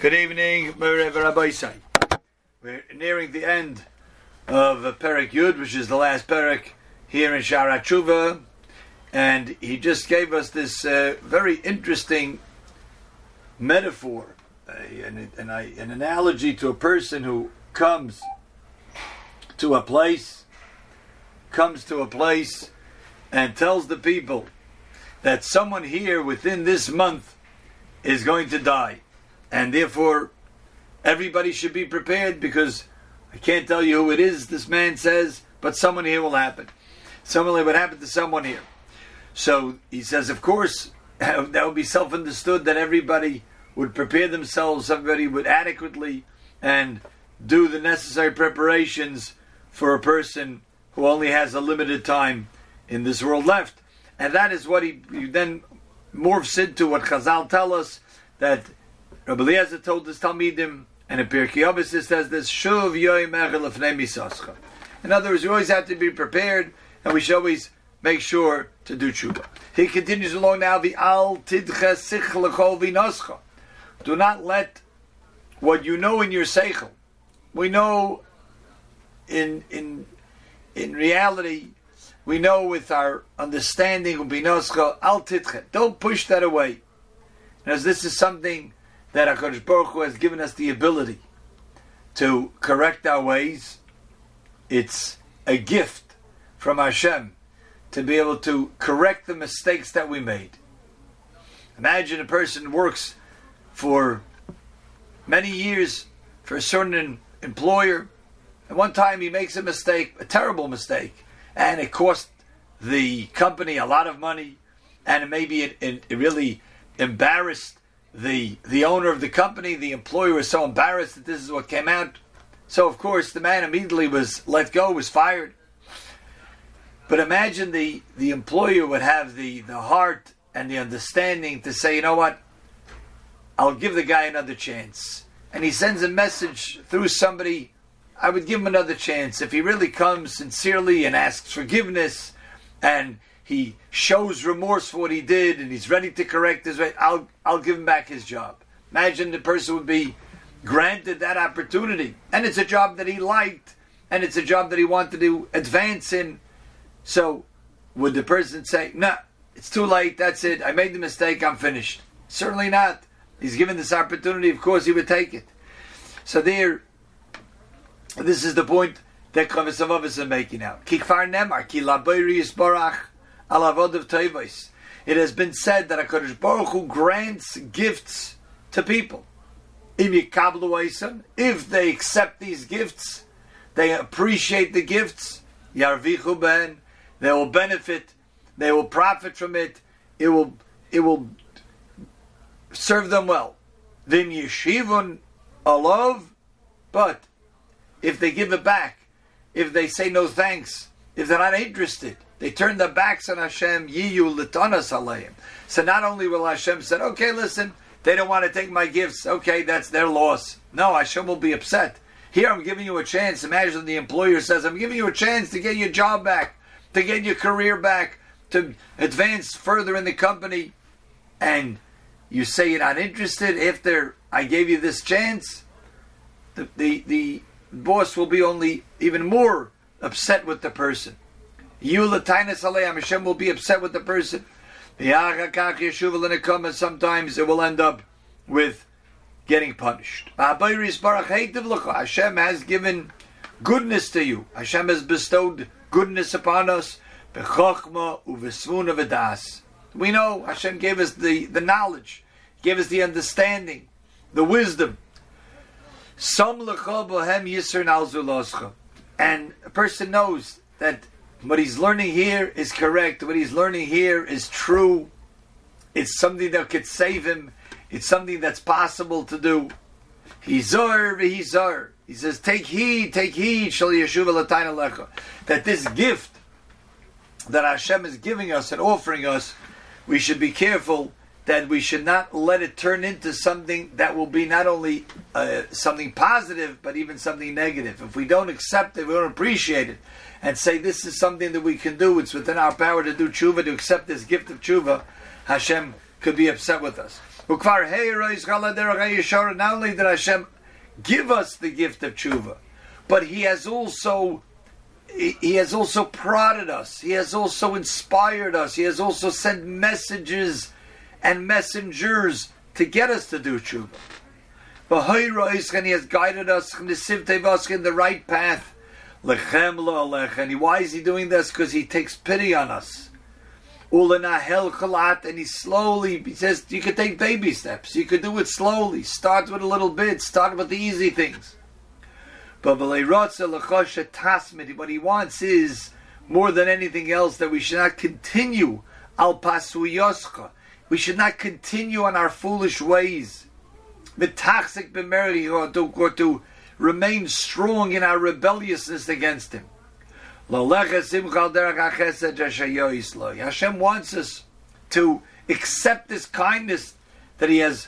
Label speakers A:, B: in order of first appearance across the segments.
A: Good evening, Say. We're nearing the end of Perik Yud, which is the last Perik here in Sharat Tshuva, and he just gave us this uh, very interesting metaphor, uh, an, an, an analogy to a person who comes to a place, comes to a place, and tells the people that someone here within this month is going to die and therefore everybody should be prepared because I can't tell you who it is, this man says, but someone here will happen. Someone would happen to someone here. So he says, of course, that would be self understood that everybody would prepare themselves, everybody would adequately and do the necessary preparations for a person who only has a limited time in this world left. And that is what he, he then morphs into what Chazal tell us that Rabbi Eliezer told his Talmidim, and in Pirkei Avos says this, Shuv yoyim misascha. In other words, we always have to be prepared, and we should always make sure to do tshuva. He continues along now, the al tidcha sich vinoscha. Do not let what you know in your seichel. We know in in in reality, we know with our understanding al tidcha. Don't push that away. As this is something that HaKadosh Baruch Hu has given us the ability to correct our ways. It's a gift from Hashem to be able to correct the mistakes that we made. Imagine a person works for many years for a certain employer, and one time he makes a mistake, a terrible mistake, and it cost the company a lot of money, and maybe it, it, it really embarrassed the the owner of the company, the employer was so embarrassed that this is what came out. So of course the man immediately was let go, was fired. But imagine the the employer would have the the heart and the understanding to say, you know what, I'll give the guy another chance. And he sends a message through somebody. I would give him another chance if he really comes sincerely and asks forgiveness and he shows remorse for what he did and he's ready to correct his way, I'll I'll give him back his job. Imagine the person would be granted that opportunity. And it's a job that he liked and it's a job that he wanted to advance in. So would the person say, No, nah, it's too late, that's it, I made the mistake, I'm finished. Certainly not. He's given this opportunity, of course he would take it. So there this is the point that of is making now. Kikfar Nemar, Ki Barach it has been said that HaKadosh Baruch Hu grants gifts to people. If they accept these gifts, they appreciate the gifts, Yarvichu ben, they will benefit, they will profit from it, it will it will serve them well. Vim yeshivun alov, but if they give it back, if they say no thanks, if they're not interested, they turned their backs on Hashem. Yiyu litanas aleim. So not only will Hashem say, "Okay, listen, they don't want to take my gifts. Okay, that's their loss." No, Hashem will be upset. Here, I'm giving you a chance. Imagine the employer says, "I'm giving you a chance to get your job back, to get your career back, to advance further in the company," and you say you're not interested after I gave you this chance. The the, the boss will be only even more upset with the person. Hashem will be upset with the person. Sometimes it will end up with getting punished. Hashem has given goodness to you. Hashem has bestowed goodness upon us. We know Hashem gave us the, the knowledge, gave us the understanding, the wisdom. And a person knows that what he's learning here is correct. What he's learning here is true. It's something that could save him. It's something that's possible to do. Hizar v'hizar. He says, "Take heed, take heed, shall shal yeshuva lecha." That this gift that Hashem is giving us and offering us, we should be careful that we should not let it turn into something that will be not only uh, something positive, but even something negative. If we don't accept it, we don't appreciate it, and say this is something that we can do, it's within our power to do tshuva, to accept this gift of tshuva, Hashem could be upset with us. Not only did Hashem give us the gift of tshuva, but He has also he has also prodded us. He has also inspired us. He has also sent messages and messengers to get us to do tshuva. And he has guided us in the right path. And why is he doing this? Because he takes pity on us. And he slowly, he says, you could take baby steps. You could do it slowly. Start with a little bit. Start with the easy things. But what he wants is, more than anything else, that we should not continue al pasuyoscha. We should not continue on our foolish ways. Or to remain strong in our rebelliousness against him. Hashem wants us to accept this kindness that He has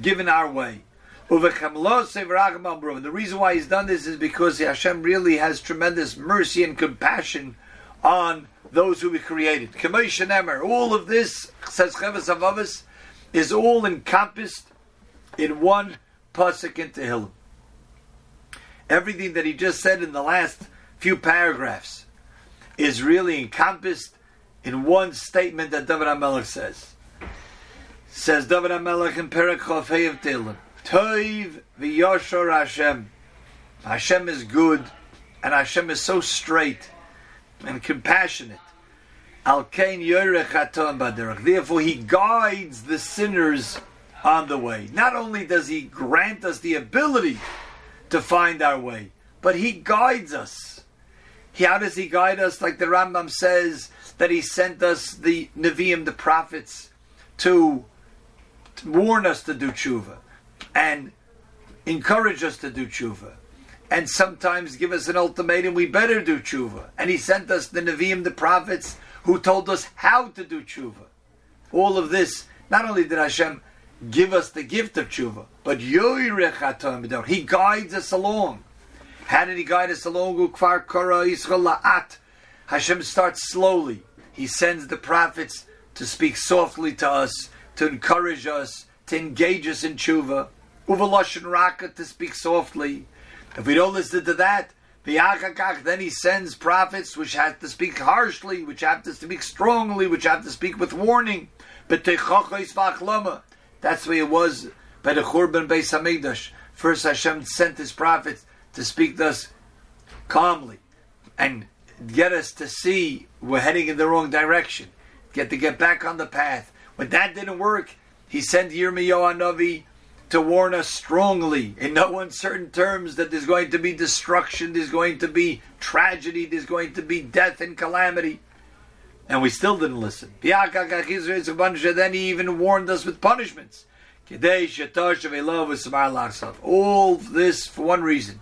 A: given our way. The reason why He's done this is because Hashem really has tremendous mercy and compassion on those who He created. All of this, says Chavas Avavis, is all encompassed in one pasuk in Tehillim. Everything that He just said in the last few paragraphs is really encompassed in one statement that David HaMelech says. Says David HaMelech in Chafei of Tehillim, Toiv v'yoshor Hashem. Hashem is good, and Hashem is so straight and compassionate. Al kain. Therefore, He guides the sinners on the way. Not only does He grant us the ability to find our way, but He guides us. How does he guide us? Like the Rambam says that he sent us the Nevi'im, the prophets, to, to warn us to do tshuva and encourage us to do tshuva. And sometimes give us an ultimatum, we better do tshuva. And he sent us the Nevi'im, the prophets, who told us how to do tshuva. All of this, not only did Hashem give us the gift of tshuva, but He guides us along. How did he guide us along? Ukfar Kara La'at. Hashem starts slowly. He sends the prophets to speak softly to us, to encourage us, to engage us in tshuva. Uvaloshin Raka to speak softly. If we don't listen to that, the then he sends prophets which have to speak harshly, which have to speak strongly, which have to speak with warning. That's the way it was by the Churban Beis Hamikdash. First Hashem sent his prophets to speak thus calmly and get us to see we're heading in the wrong direction, get to get back on the path. When that didn't work, he sent Yirmiyahu Navi to warn us strongly, in no uncertain terms, that there's going to be destruction, there's going to be tragedy, there's going to be death and calamity. And we still didn't listen. Then he even warned us with punishments. All this for one reason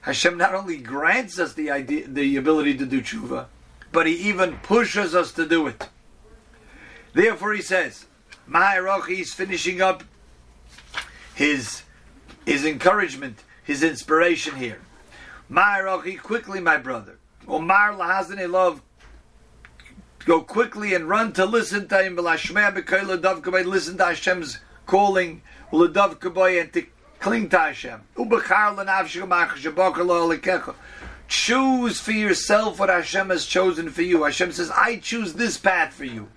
A: Hashem not only grants us the idea, the ability to do tshuva, but He even pushes us to do it. Therefore, He says, Maharochi is finishing up his his encouragement, his inspiration here. Maharochi, quickly, my brother. Omar lahazane love. Go quickly and run to listen to him. Listen to Hashem's calling. And to Cling to Hashem. Choose for yourself what Hashem has chosen for you. Hashem says, I choose this path for you.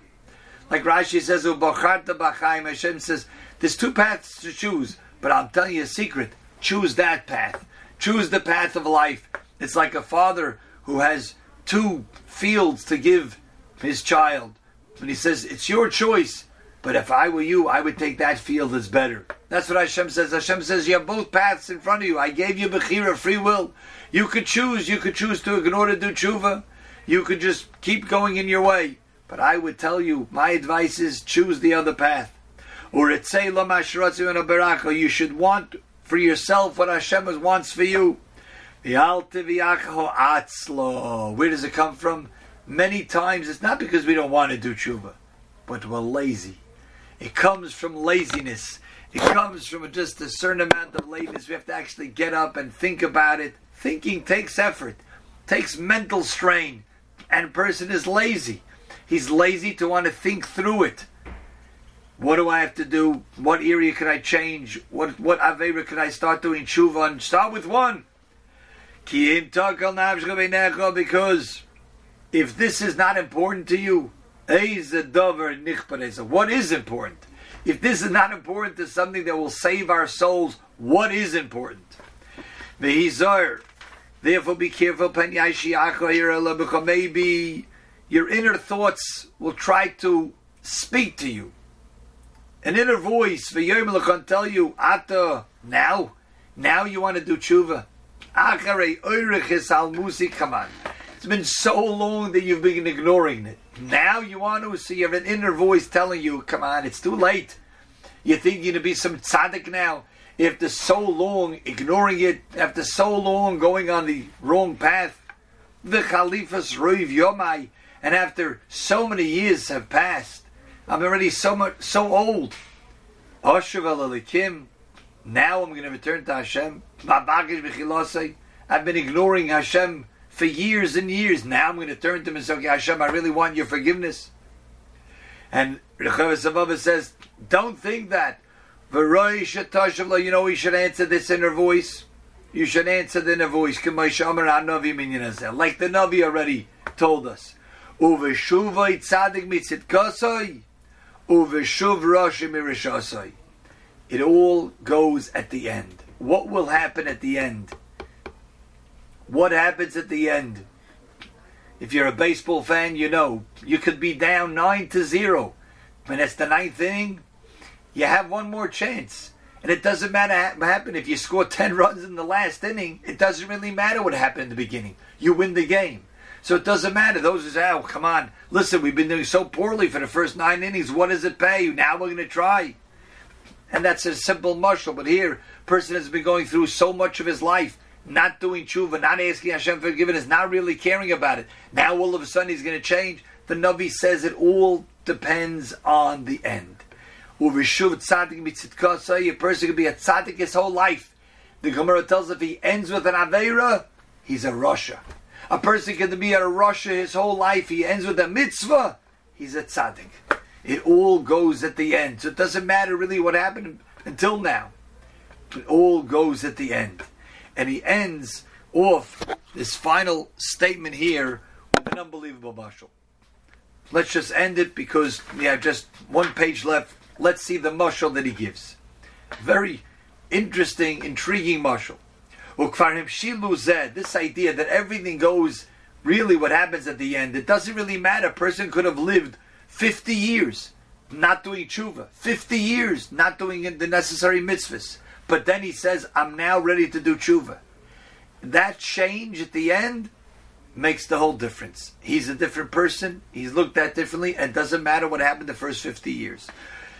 A: Like Rashi says, Hashem says, there's two paths to choose, but I'll tell you a secret. Choose that path. Choose the path of life. It's like a father who has two fields to give his child. And he says, It's your choice. But if I were you, I would take that field as better. That's what Hashem says. Hashem says you have both paths in front of you. I gave you Bechira, free will. You could choose. You could choose to ignore to do tshuva. You could just keep going in your way. But I would tell you, my advice is choose the other path. Or You should want for yourself what Hashem wants for you. Where does it come from? Many times it's not because we don't want to do tshuva, but we're lazy. It comes from laziness. It comes from just a certain amount of laziness. We have to actually get up and think about it. Thinking takes effort, takes mental strain, and a person is lazy. He's lazy to want to think through it. What do I have to do? What area can I change? What what avera can I start doing tshuva on? Start with one. Because if this is not important to you, what is important? If this is not important to something that will save our souls, what is important? Therefore, be careful. Maybe your inner thoughts will try to speak to you. An inner voice for Yom tell you, Ata, now, now you want to do tshuva. It's been so long that you've been ignoring it. Now you want to see you have an inner voice telling you, come on, it's too late. You think you're going to be some tzaddik now. After so long ignoring it, after so long going on the wrong path, the Khalifas Ruiv Yomai, and after so many years have passed, I'm already so much so old. Kim. Now I'm going to return to Hashem. I've been ignoring Hashem for years and years. Now I'm going to turn to him and say, okay, Hashem, I really want your forgiveness. And Rechav Sababa says, don't think that. You know, we should answer this inner voice. You should answer the inner voice. Like the Navi already told us. It all goes at the end. What will happen at the end? What happens at the end? If you're a baseball fan, you know you could be down nine to zero, and it's the ninth inning. You have one more chance, and it doesn't matter what happened if you score ten runs in the last inning. It doesn't really matter what happened in the beginning. You win the game, so it doesn't matter. Those who say, "Oh, come on, listen, we've been doing so poorly for the first nine innings. What does it pay? You? Now we're going to try." And that's a simple muscle. But here, person has been going through so much of his life not doing tshuva, not asking Hashem for forgiveness, not really caring about it. Now all of a sudden he's going to change. The Navi says it all depends on the end. A person can be a tzaddik his whole life. The Gemara tells if he ends with an Aveira, he's a Russia. A person can be a Russia his whole life. He ends with a mitzvah, he's a tzaddik. It all goes at the end. So it doesn't matter really what happened until now. It all goes at the end and he ends off this final statement here with an unbelievable mashal. Let's just end it because we have just one page left. Let's see the mashal that he gives. Very interesting, intriguing mashal. This idea that everything goes really what happens at the end. It doesn't really matter. A person could have lived 50 years not doing tshuva, 50 years not doing the necessary mitzvahs. But then he says, I'm now ready to do tshuva. That change at the end makes the whole difference. He's a different person, he's looked at differently, and doesn't matter what happened the first 50 years.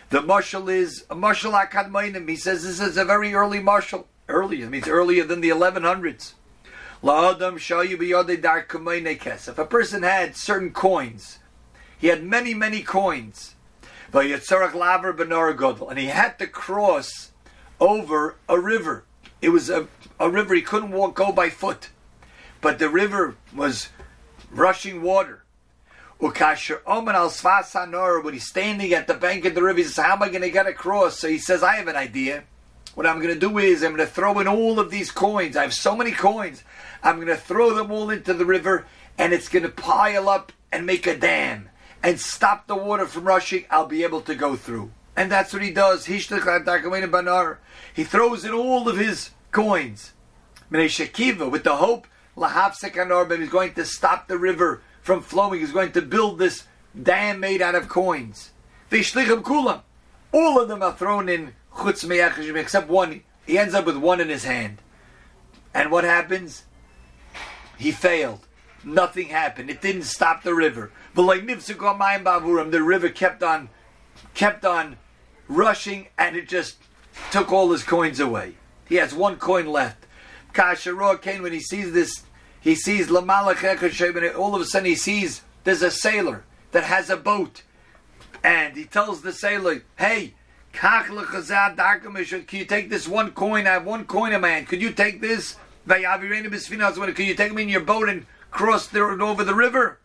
A: The mashal is a mashal akadmainim. He says this is a very early mashal. Early, it means earlier than the 1100s. If a person had certain coins, he had many, many coins, and he had to cross over a river. It was a, a river he couldn't walk go by foot, but the river was rushing water. Ukasher Oman al Svasanor, when he's standing at the bank of the river, he says, How am I going to get across? So he says, I have an idea. What I'm going to do is, I'm going to throw in all of these coins. I have so many coins. I'm going to throw them all into the river, and it's going to pile up and make a dam and stop the water from rushing. I'll be able to go through. And that's what he does. He throws in all of his coins. With the hope he's going to stop the river from flowing. He's going to build this dam made out of coins. All of them are thrown in except one. He ends up with one in his hand. And what happens? He failed. Nothing happened. It didn't stop the river. But like The river kept on kept on rushing, and it just took all his coins away. He has one coin left. Kasharah came when he sees this, he sees Lamalach all of a sudden he sees there's a sailor that has a boat. And he tells the sailor, Hey, can you take this one coin? I have one coin in my hand. Could you take this? Could you take me in your boat and cross the, over the river?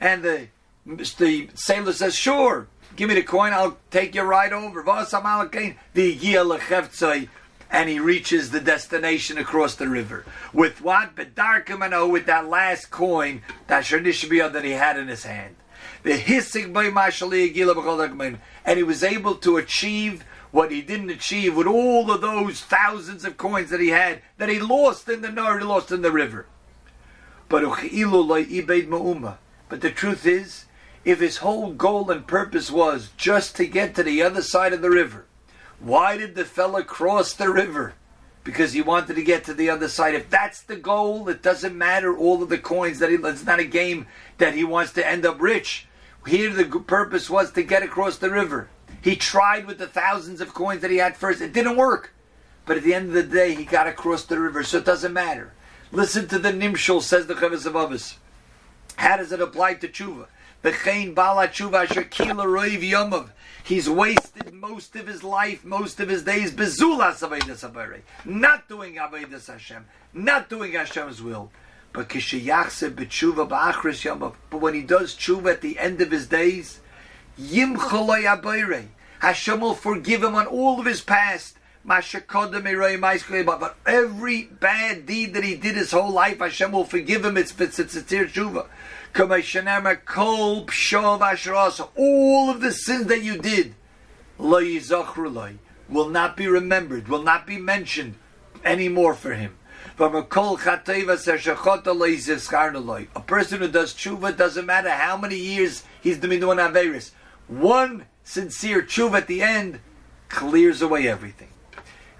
A: And the, the sailor says, Sure. Give me the coin, I'll take you right over. The And he reaches the destination across the river. With what? Bedarkamano, with that last coin that that he had in his hand. The hissing by and he was able to achieve what he didn't achieve with all of those thousands of coins that he had that he lost in the Nile, he lost in the river. But but the truth is, if his whole goal and purpose was just to get to the other side of the river, why did the fella cross the river? Because he wanted to get to the other side. If that's the goal, it doesn't matter all of the coins that he. It's not a game that he wants to end up rich. Here, the purpose was to get across the river. He tried with the thousands of coins that he had first. It didn't work. But at the end of the day, he got across the river, so it doesn't matter. Listen to the Nimshul, says the Chavis of Avis. How does it apply to tshuva? He's wasted most of his life, most of his days, bezulas avodas habayre, not doing avodas Hashem, not doing Hashem's will. But kishiyachse b'tshuva ba'achris yomav. But when he does tshuva at the end of his days, yimchaloi habayre. Hashem will forgive him on all of his past. But every bad deed that he did his whole life, Hashem will forgive him. It's tzir tshuva. All of the sins that you did, will not be remembered, will not be mentioned anymore for him. A person who does tshuva doesn't matter how many years he's been doing Averis. One sincere tshuva at the end clears away everything.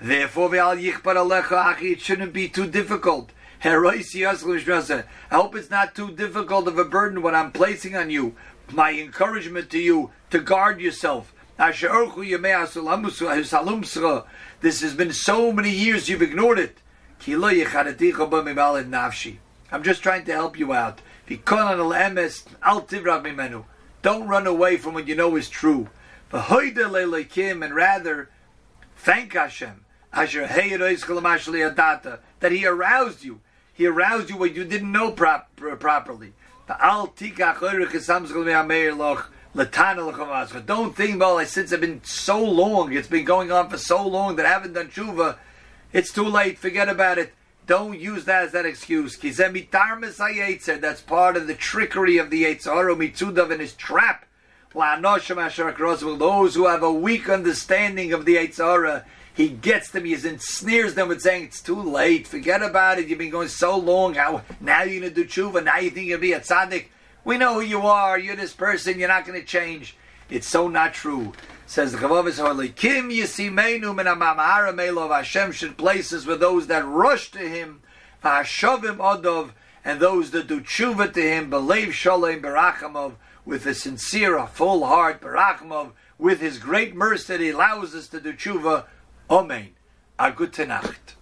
A: Therefore, it shouldn't be too difficult. I hope it's not too difficult of a burden what I'm placing on you. My encouragement to you to guard yourself. This has been so many years you've ignored it. I'm just trying to help you out. Don't run away from what you know is true. And rather, thank Hashem that He aroused you. He aroused you when you didn't know prop, properly. Don't think, well, since it's been so long, it's been going on for so long that I haven't done tshuva, it's too late, forget about it. Don't use that as that excuse. That's part of the trickery of the Yitzhara Mitzudav and his trap. Those who have a weak understanding of the Yitzhara, he gets them, he ensnares them with saying, It's too late, forget about it, you've been going so long, how now you're to do tshuva, now you think you'll be a tzaddik. We know who you are, you're this person, you're not going to change. It's so not true. Says the Chavavis Holy, Kim Yisimenu min Melov Hashem should places with those that rush to him, V'hashavim Odov, and those that do tshuva to him, believe Shalom Barachamov, with a sincere, a full heart, Barachamov, with his great mercy that he allows us to do tshuva, Amen. A gute Nacht.